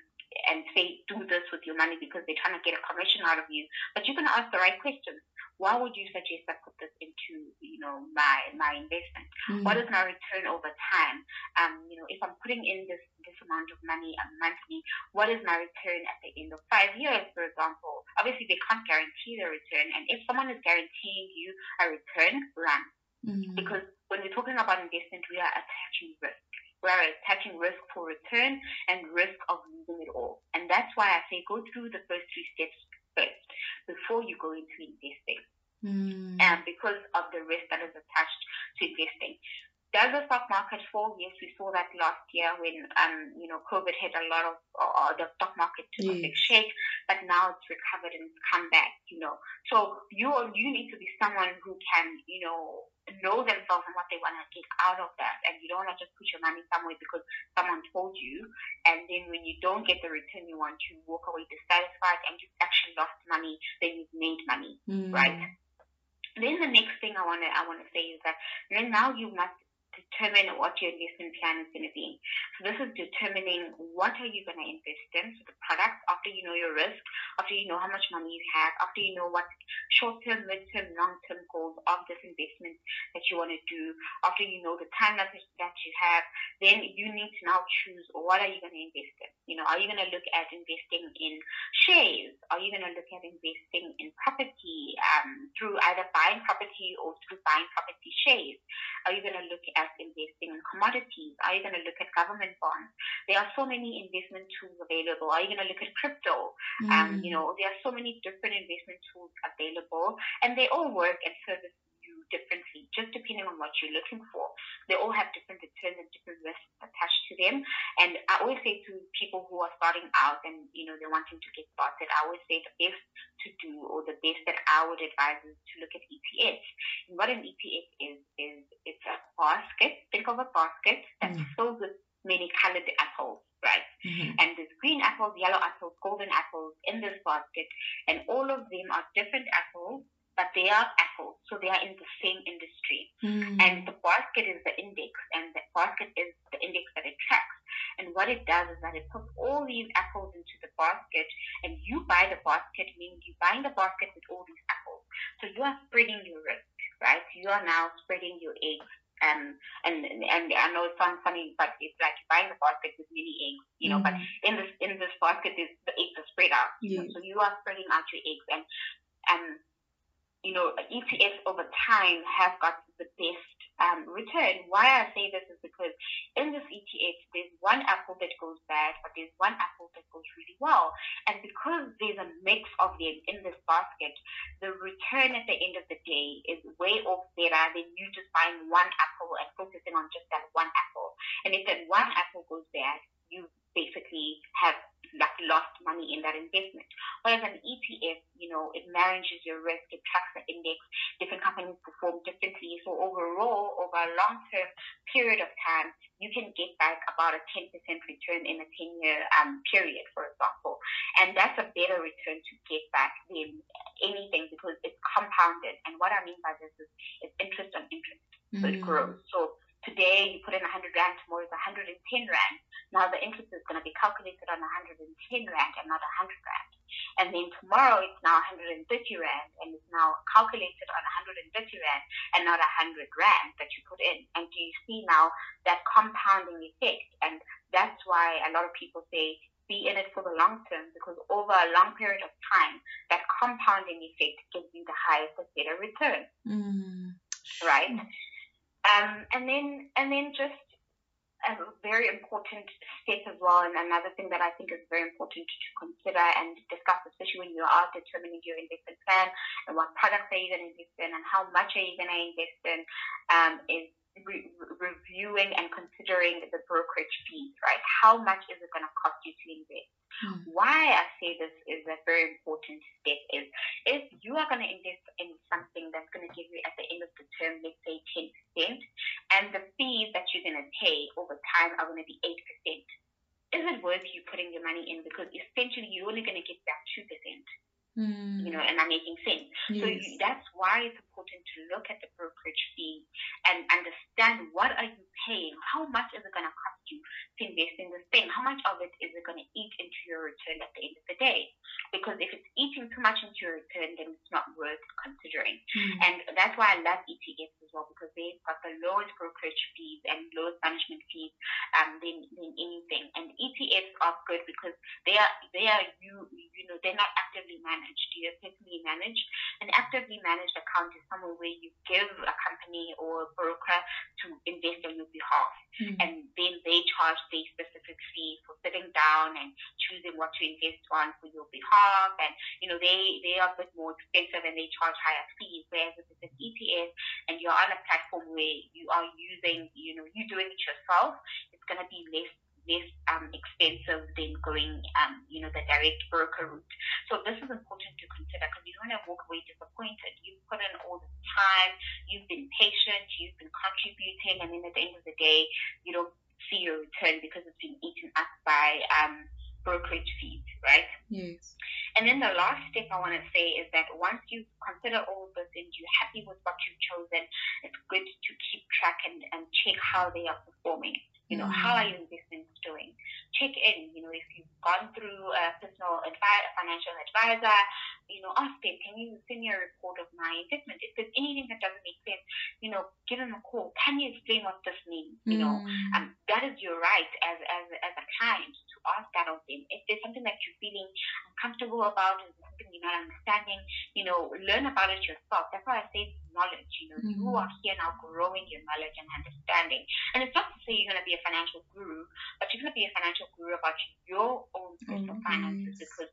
and say do this with your money because they're trying to get a commission out of you. But you're going to ask the right questions. Why would you suggest I put this into you know my my investment? Mm. What is my return over time? Um, you know, if I'm putting in this this amount of money uh, monthly, what is my return at the end of five years, for example? Obviously, they can't guarantee the return, and if someone is guaranteeing you a return, run Mm. because when we're talking about investment, we are attaching risk. We are attaching risk for return and risk of losing it all. And that's why I say go through the first three steps first before you go into investing. Mm. And because of the risk that is attached to investing. Does the stock market fall? Yes, we saw that last year when um, you know COVID hit a lot of uh, the stock market took a big shake, but now it's recovered and it's come back. You know, so you you need to be someone who can you know know themselves and what they want to get out of that, and you don't want to just put your money somewhere because someone told you, and then when you don't get the return you want, you walk away dissatisfied and you've actually lost money, then you've made money Mm. right? Then the next thing I want to I want to say is that then now you must determine what your investment plan is going to be. So this is determining what are you going to invest in, so the products after you know your risk, after you know how much money you have, after you know what short-term, mid-term, long-term goals of this investment that you want to do, after you know the time that that you have, then you need to now choose what are you going to invest in. You know, are you going to look at investing in shares? Are you going to look at investing in property um, through either buying property or through buying property shares? Are you going to look at investing in commodities? Are you going to look at government bonds? There are so many investment tools available. Are you going to look at crypto? Um, Mm. you know, there are so many different investment tools available, and they all work and service you differently, just depending on what you're looking for. They all have different returns and different risks attached to them. And I always say to people who are starting out and you know they're wanting to get started, I always say the best to do or the best that I would advise is to look at ETFs. And what an ETF is is it's a basket. Think of a basket that's Mm. filled with many colored apples, right? Mhm. And there's green apples, yellow apples, golden apples in this basket, and all of them are different apples, but they are apples, so they are in the same industry. Mm. And the basket is the index, and the basket is the index that it tracks. And what it does is that it puts all these apples into the basket, and you buy the basket, meaning you're buying the basket with all these apples. So you are spreading your risk, right? You are now spreading your eggs. Um, and and I know it sounds funny, but it's like buying the basket with many eggs, you know. But Mhm. in this in this basket, is the eggs are spread out. you Yes. So you are spreading out your eggs, and um, you know, ETFs over time have got the best um, return. Why I say this is because in this ETF, there's one apple that goes bad, but there's one apple that goes really well. And because there's a mix of them in this basket, the return at the end of the day is way off better than you just buying one apple and focusing on just that one apple. And if that one apple goes bad, you basically have like lost money in that investment. Whereas an ETF, you know, it manages your risk, it tracks the index, different companies perform differently. So overall, over a long term period of time, you can get back about a 10% return in a 10 year um, period, for example. And that's a better return to get back than anything because it's compounded. And what I mean by this is it's interest on interest. So it Mm. grows. So today you put in 100 rand, tomorrow it's 110 rand. Now the interest is going to be calculated on 110 rand and not 100 rand. And then tomorrow it's now 130 rand and it's now calculated on 130 rand and not 100 rand that you put in. And do you see now that compounding effect? And that's why a lot of people say be in it for the long term because over a long period of time, that compounding effect gives you the highest and better return. Mm. Right? Um, and then and then just a very important step as well, and another thing that I think is very important to consider and discuss, especially when you are determining your investment plan and what products are you going to invest in and how much are you going to invest in, um, is re- reviewing and considering the brokerage fees, right? How much is it going to cost you to invest? Hmm. Why I say this is a very important step is if you are going to invest in something that's going to give you at the end of the term, let's say 10%, and the fees that you're going to pay over time are going to be 8%, is it worth you putting your money in? Because essentially you're only going to get back 2%. Mm. You know, am I making sense? Yes. So you, that's why it's important to look at the brokerage fee and understand what are you paying? How much is it going to cost you to invest in this thing? How much of it is it going to eat into your return at the end of the day? Because if it's eating too much into your return, then it's not worth considering. Mm. And that's why I love ETFs as well because they've got the lowest brokerage fees and lowest management fees um, than, than anything. And ETFs are good because they are they are you you know they're not actively managed managed. You're personally managed. An actively managed account is somewhere where you give a company or a broker to invest on your behalf. Mm. And then they charge the specific fee for sitting down and choosing what to invest on for your behalf. And, you know, they, they are a bit more expensive and they charge higher fees. Whereas if it's an ETF and you're on a platform where you are using, you know, you're doing it yourself, it's going to be less less um, expensive than going, um, you know, the direct broker route. So this is important to consider because you don't want to walk away disappointed. You've put in all the time, you've been patient, you've been contributing, and then at the end of the day, you don't see your return because it's been eaten up by um, brokerage fees, right? Yes. And then the last step I want to say is that once you consider all of this and you're happy with what you've chosen, it's good to keep track and, and check how they are performing. You know, mm. how are your investments doing? Check in. You know, if you've gone through a personal advisor, a financial advisor, you know, ask them, can you send me a report of my investment? If there's anything that doesn't make sense, you know, give them a call. Can you explain what this means? You know, mm. um, that is your right as, as, as a client ask that of them. If there's something that you're feeling uncomfortable about, or something you're not understanding, you know, learn about it yourself. That's why I say knowledge. You know, mm. you are here now growing your knowledge and understanding. And it's not to say you're going to be a financial guru, but you're going to be a financial guru about your own personal mm-hmm. finances because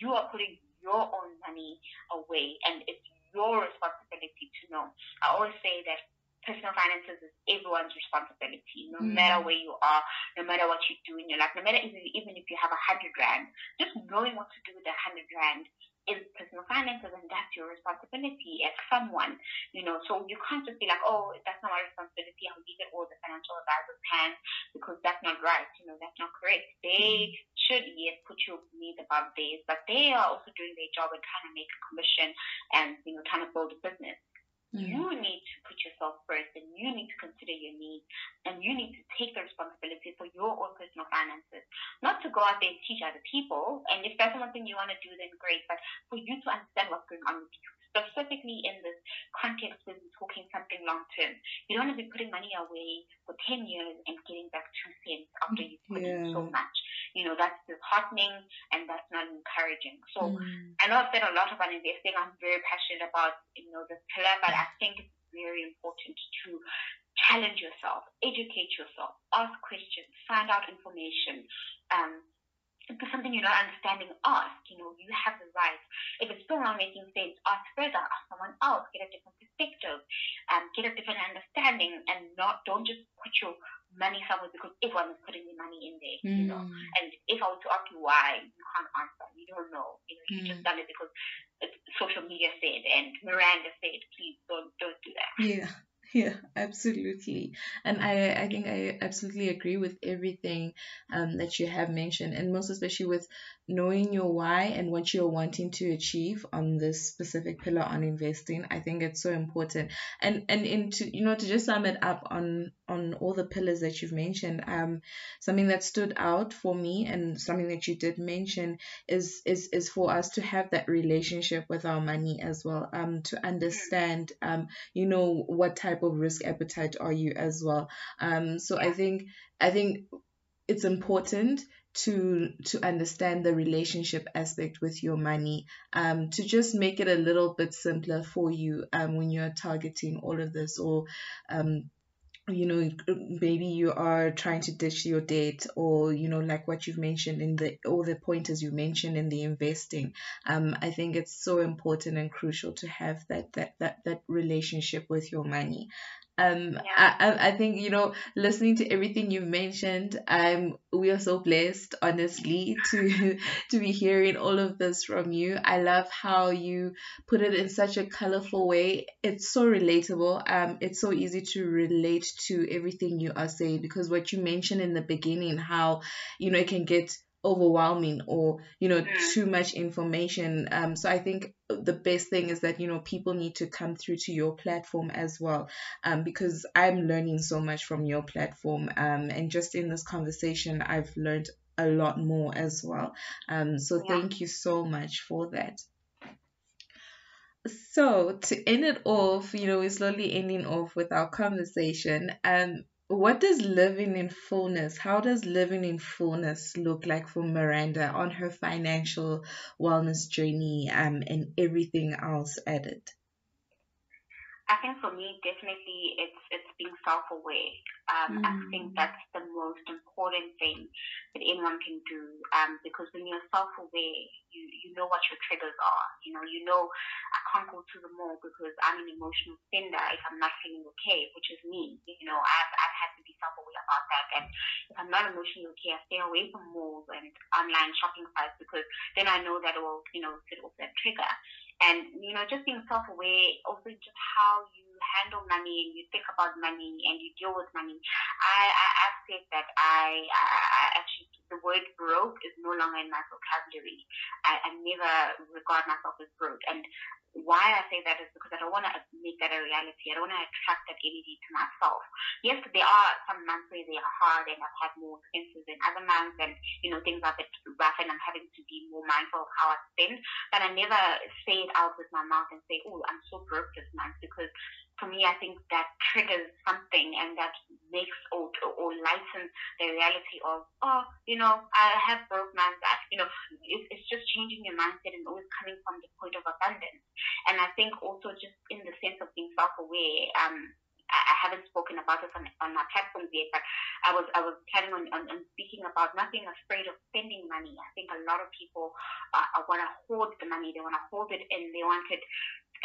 you are putting your own money away and it's your responsibility to know. I always say that personal finances is everyone's responsibility, no mm. matter where you are, no matter what you do in your life, no matter even, even if you have a hundred rand, just knowing what to do with a hundred rand is personal finances and that's your responsibility as someone, you know. So you can't just be like, oh, that's not my responsibility, I'll leave it all the financial advisor's hands because that's not right, you know, that's not correct. They mm. should, yes, put your needs above theirs, but they are also doing their job and trying to make a commission and, you know, trying to build a business. Mm. You need to put yourself first and you need to consider your needs and you need to take the responsibility for your own personal finances. Not to go out there and teach other people. And if that's something you want to do, then great. But for you to understand what's going on with you, specifically in this context when we're talking something long term. You don't want to be putting money away for 10 years and getting back two cents after you've put yeah. in so much. You know, that's disheartening and that's not encouraging. So mm. I know I've said a lot about investing. I'm very passionate about, you know, this pillar, but I think it's very important to challenge yourself, educate yourself, ask questions, find out information, um, if there's something you're not understanding, ask. You know, you have the right. If it's still not making sense, ask further. Ask someone else. Get a different perspective. Um, get a different understanding, and not don't just put your money somewhere because everyone is putting their money in there. Mm. You know, hmm. and if I were to ask you why, you can't answer. You don't know. You know, you mm. just done it because social media said and Miranda said. Please don't don't do that. Yeah. Yeah, absolutely. And I, I think I absolutely agree with everything um, that you have mentioned, and most especially with knowing your why and what you're wanting to achieve on this specific pillar on investing. I think it's so important. And and into you know to just sum it up on on all the pillars that you've mentioned, um, something that stood out for me and something that you did mention is is is for us to have that relationship with our money as well. Um, to understand um, you know what type of risk appetite are you as well. Um, so I think I think it's important to to understand the relationship aspect with your money um to just make it a little bit simpler for you um when you're targeting all of this or um you know maybe you are trying to ditch your debt or you know like what you've mentioned in the all the pointers you mentioned in the investing um i think it's so important and crucial to have that that that, that relationship with your money um yeah. I, I think you know listening to everything you've mentioned um we are so blessed honestly to to be hearing all of this from you. I love how you put it in such a colorful way. It's so relatable. Um it's so easy to relate to everything you are saying because what you mentioned in the beginning how you know it can get overwhelming or you know too much information. Um so i think the best thing is that you know people need to come through to your platform as well um because i'm learning so much from your platform um and just in this conversation i've learned a lot more as well. Um so yeah. thank you so much for that. So to end it off you know we're slowly ending off with our conversation. Um what does living in fullness how does living in fullness look like for miranda on her financial wellness journey um, and everything else added I think for me, definitely, it's it's being self-aware. Um, mm. I think that's the most important thing that anyone can do. Um, because when you're self-aware, you you know what your triggers are. You know, you know, I can't go to the mall because I'm an emotional spender if I'm not feeling okay, which is me. You know, I've to be self-aware about that. And if I'm not emotionally okay, I stay away from malls and online shopping sites because then I know that it will, you know, set off that trigger and you know just being self-aware also just how you handle money and you think about money and you deal with money i i have said that i i word broke is no longer in my vocabulary i, I never regard myself as broke and why I say that is because I don't want to make that a reality. I don't want to attract that energy to myself. Yes, there are some months where they are hard and I've had more expenses than other months and, you know, things are a bit rough and I'm having to be more mindful of how I spend. But I never say it out with my mouth and say, oh, I'm so broke this month because for me, I think that triggers something and that makes or, or lightens the reality of, oh, you know, I have broke months. you know, it's, it's just changing your mindset and always coming from the point of abundance. And I think also just in the sense of being self-aware, um, I haven't spoken about this on, on my platform yet, but I was I was planning on, on, on speaking about not being afraid of spending money. I think a lot of people uh, want to hoard the money, they want to hold it, and they want it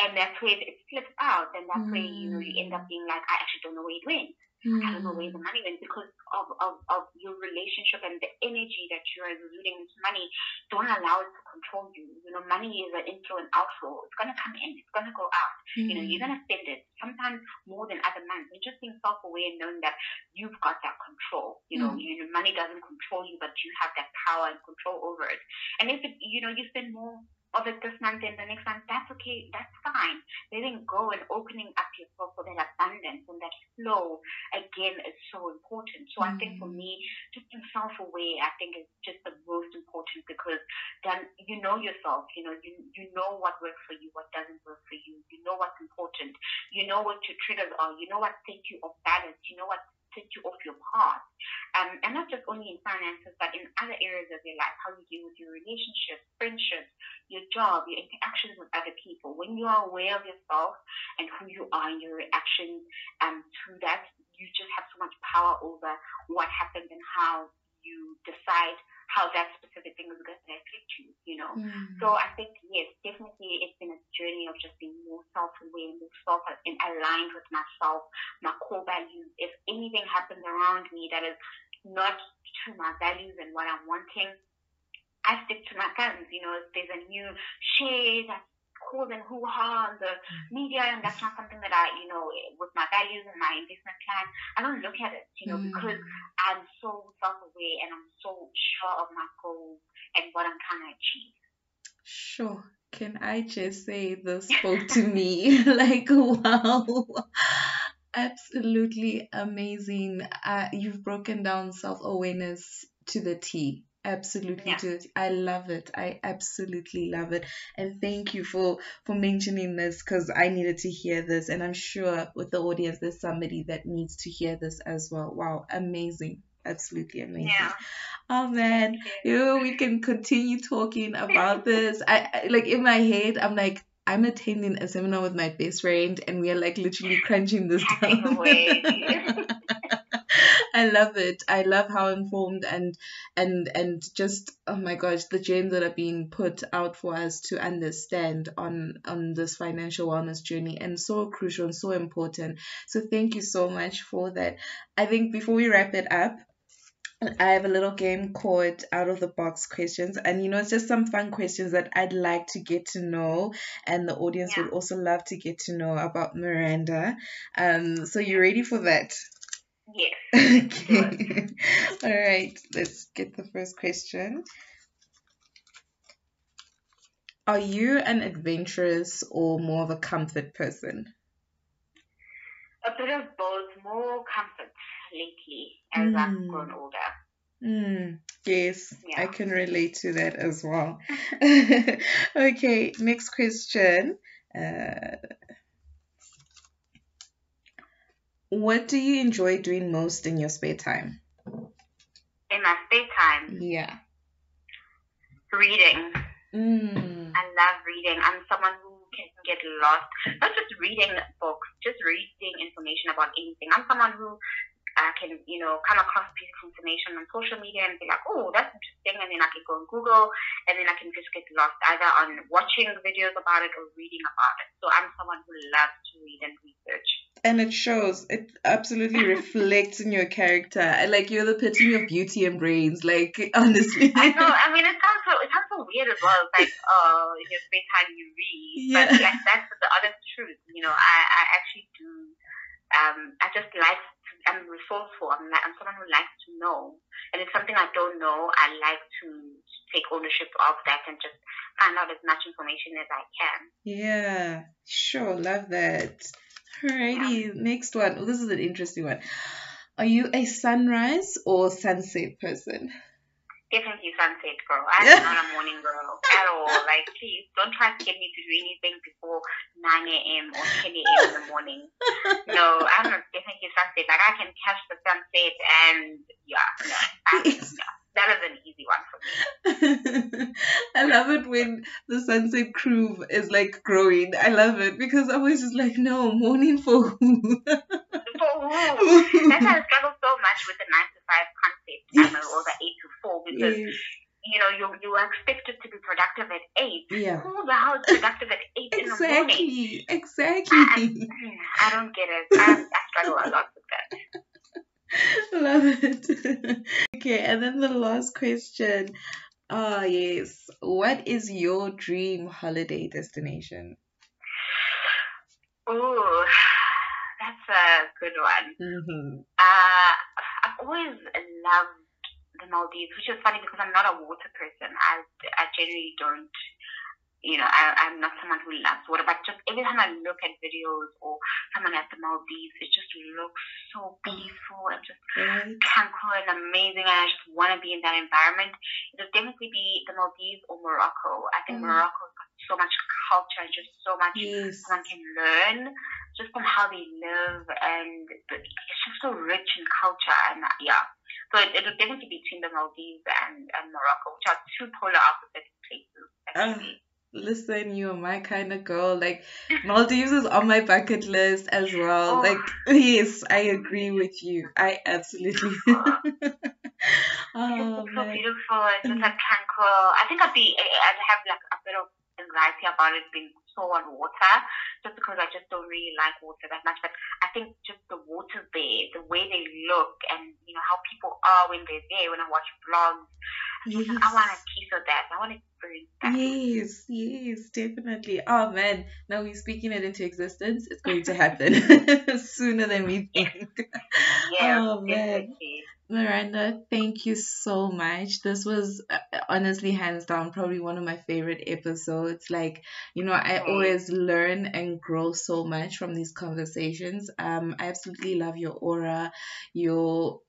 and that's where it slips out, and that's mm. where you know you end up being like, I actually don't know where it went. Mm. I don't know where the money went because of, of, of your relationship and the energy that you are exuding into money. Don't allow it to control you. You know, money is an inflow and outflow. It's gonna come in, it's gonna go out. Mm. You know, you're gonna spend it sometimes more than other months. And just being self-aware and knowing that you've got that control. You know, mm. you know, money doesn't control you, but you have that power and control over it. And if it, you know, you spend more of it this month and the next month, that's okay, that's fine. Letting go and opening up yourself for that abundance and that flow again is so important. So mm-hmm. I think for mm. me, just being self aware, I think is just the most important because then you know yourself, you know, you you know what works for you, what doesn't work for you, you know what's important, you know what your triggers are, you know what takes you off balance, you know what take you off your path. Um, and not just only in finances, but in other areas of your life, how you deal with your relationships, friendships, your job, your interactions with other people. When you are aware of yourself and who you are and your reactions um, to that, you just have so much power over what happens and how you decide how that specific thing is going to affect you, you know. Mm. So I think, yes, definitely it's been a journey of just being more self-aware, more self and aligned with myself, my core values. If anything happens around me that is not to my values and what I'm wanting, I stick to my guns. You know, if there's a new shade cause and hoo ha on the media, and that's not something that I, you know, with my values and my investment plan, I don't look at it, you know, mm. because I'm so self aware and I'm so sure of my goals and what I'm trying to achieve. Sure. Can I just say this spoke to me? like, wow. Absolutely amazing. Uh, you've broken down self awareness to the T absolutely yeah. do. I love it. I absolutely love it. And thank you for for mentioning this because i needed to hear this and i'm sure with the audience there's somebody that needs to hear this as well. Wow amazing. Absolutely amazing. Yeah. oh man. You. Know, we can continue talking about this. I, I like in my head i'm like I'm attending a seminar with my best friend and we are like literally crunching this down. I love it. I love how informed and and and just oh my gosh, the gems that are being put out for us to understand on on this financial wellness journey and so crucial and so important. So thank you so much for that. I think before we wrap it up, I have a little game called out of the box questions, and you know, it's just some fun questions that I'd like to get to know, and the audience yeah. would also love to get to know about Miranda. Um, so you ready for that? Yes. okay. All right. Let's get the first question. Are you an adventurous or more of a comfort person? A bit of both. More comfort lately as mm. I've grown older. Mm, yes, yeah. I can relate to that as well. okay, next question. Uh, what do you enjoy doing most in your spare time? In my spare time? Yeah. Reading. Mm. I love reading. I'm someone who can get lost. Not just reading books, just reading information about anything. I'm someone who I can, you know, come across a piece of information on social media and be like, oh, that's interesting. And then I can go on Google and then I can just get lost either on watching videos about it or reading about it. So I'm someone who loves to read and research. And it shows. It absolutely reflects in your character. Like you're the epitome of beauty and brains. Like honestly. I know. I mean, it sounds so. It sounds so weird as well. It's like, oh, in your spare time you read. Yeah. But like that's the honest truth. You know, I I actually do. Um, I just like I'm resourceful. I'm, like, I'm someone who likes to know. And if something I don't know, I like to take ownership of that and just find out as much information as I can. Yeah, sure. Love that. Alrighty, next one. Oh, this is an interesting one. Are you a sunrise or sunset person? definitely sunset girl. I'm not a morning girl at all. Like, please don't try to get me to do anything before 9 a.m. or 10 a.m. in the morning. No, I'm definitely sunset. Like, I can catch the sunset and yeah, no, I, no. That is an easy one for me. I love it when the sunset crew is like growing. I love it because I'm always just like, no, morning for who? for who? That's why I struggle so much with the 9 to 5 concept yes. or the 8 to 4 because. Yes you know, you you are expected to be productive at eight. Yeah. Who the hell is productive at eight exactly. in the morning? Exactly. I, I, don't get it. I, I struggle a lot with that. Love it. Okay, and then the last question. Ah, yes. What is your dream holiday destination? Oh, that's a good one. Mm-hmm. Uh, I've always loved the Maldives, which is funny because I'm not a water person. I, I generally don't you know, I, I'm not someone who loves water, but just every time I look at videos or someone at the Maldives, it just looks so peaceful and just mm. tranquil and amazing, and I just want to be in that environment. It would definitely be the Maldives or Morocco. I think mm. Morocco's got so much culture and just so much yes. one can learn just from how they live, and it's just so rich in culture, and yeah. So it, it would definitely be between the Maldives and, and Morocco, which are two polar opposite places. Actually. Uh listen, you're my kind of girl. Like Maldives is on my bucket list as well. Oh. Like yes, I agree with you. I absolutely. oh, it's so beautiful. It's just like tranquil. I think I'd be. I'd have like a bit of anxiety about it being so on water, just because I just don't really like water that much. But I think just the water there, the way they look, and you know how people are when they're there. When I watch vlogs, I Yes. I want a piece of that. I want to experience that. Yes, yes, definitely. Oh man, now we're speaking it into existence. It's going to happen sooner than we think. Yeah, oh man. Miranda, thank you so much. This was uh, honestly, hands down, probably one of my favorite episodes. Like, you know, I always learn and grow so much from these conversations. Um, I absolutely love your aura, your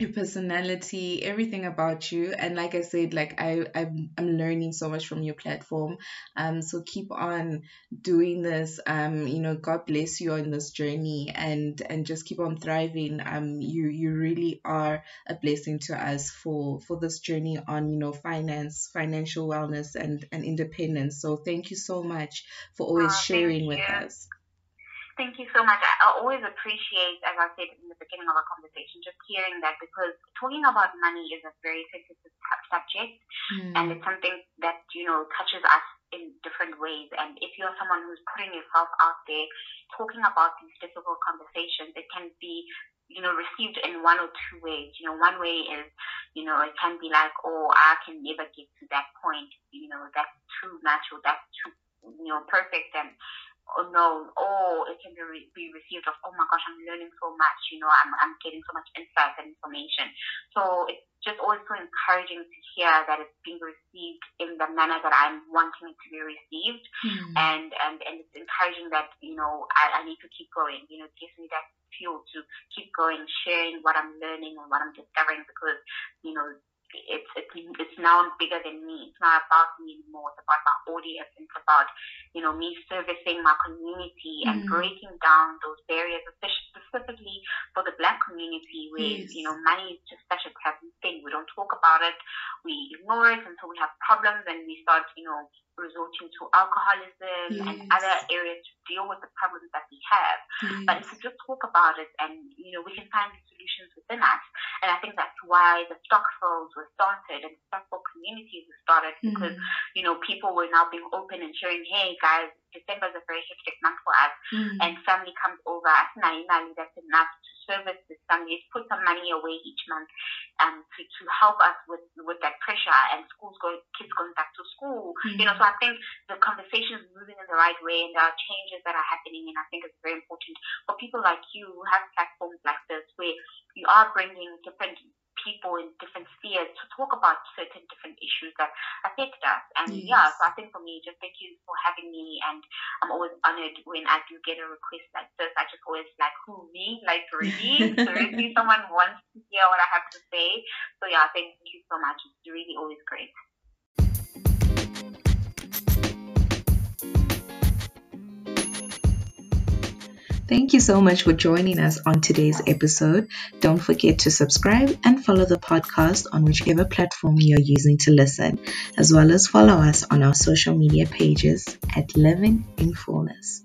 your personality, everything about you. And like I said, like I, I'm, I'm learning so much from your platform. Um, so keep on doing this. Um, you know, God bless you on this journey and, and just keep on thriving. Um, you, you really are a blessing to us for, for this journey on, you know, finance, financial wellness and, and independence. So thank you so much for always oh, sharing with us. Thank you so much. I always appreciate, as I said in the beginning of our conversation, just hearing that because talking about money is a very sensitive subject mm. and it's something that, you know, touches us in different ways. And if you're someone who's putting yourself out there, talking about these difficult conversations, it can be, you know, received in one or two ways. You know, one way is, you know, it can be like, oh, I can never get to that point. You know, that's too much or that's too, you know, perfect. And no, or it can be, re- be received of, oh my gosh, I'm learning so much, you know, I'm, I'm getting so much insight and information. So it's just always so encouraging to hear that it's being received in the manner that I'm wanting it to be received. Mm. And, and, and it's encouraging that, you know, I, I need to keep going, you know, it gives me that fuel to keep going, sharing what I'm learning and what I'm discovering because, you know, it's, it's it's now bigger than me. It's not about me anymore. It's about my audience. It's about you know me servicing my community mm. and breaking down those barriers, specifically for the Black community, where yes. you know money is just such a taboo thing. We don't talk about it. We ignore it until we have problems, and we start you know resorting to alcoholism yes. and other areas to deal with the problems that we have. Yes. But if we just talk about it and, you know, we can find the solutions within us. And I think that's why the stock Stokvels were started and Stokvel communities were started mm. because, you know, people were now being open and sharing, hey guys, December is a very hectic month for us mm. and family comes over, I think nainally that's enough to service this family, put some money away each month um, to, to help us with, with that pressure and schools going, kids going back to school, mm. you know, so I think the conversation is moving in the right way and there are changes that are happening. And I think it's very important for people like you who have platforms like this where you are bringing different people in different spheres to talk about certain different issues that affect us. And yes. yeah, so I think for me, just thank you for having me. And I'm always honored when I do get a request like this. I just always like, who, me? Like, really? so really someone wants to hear what I have to say. So yeah, thank you so much. It's really always great. Thank you so much for joining us on today's episode. Don't forget to subscribe and follow the podcast on whichever platform you're using to listen, as well as follow us on our social media pages at Living in Fullness.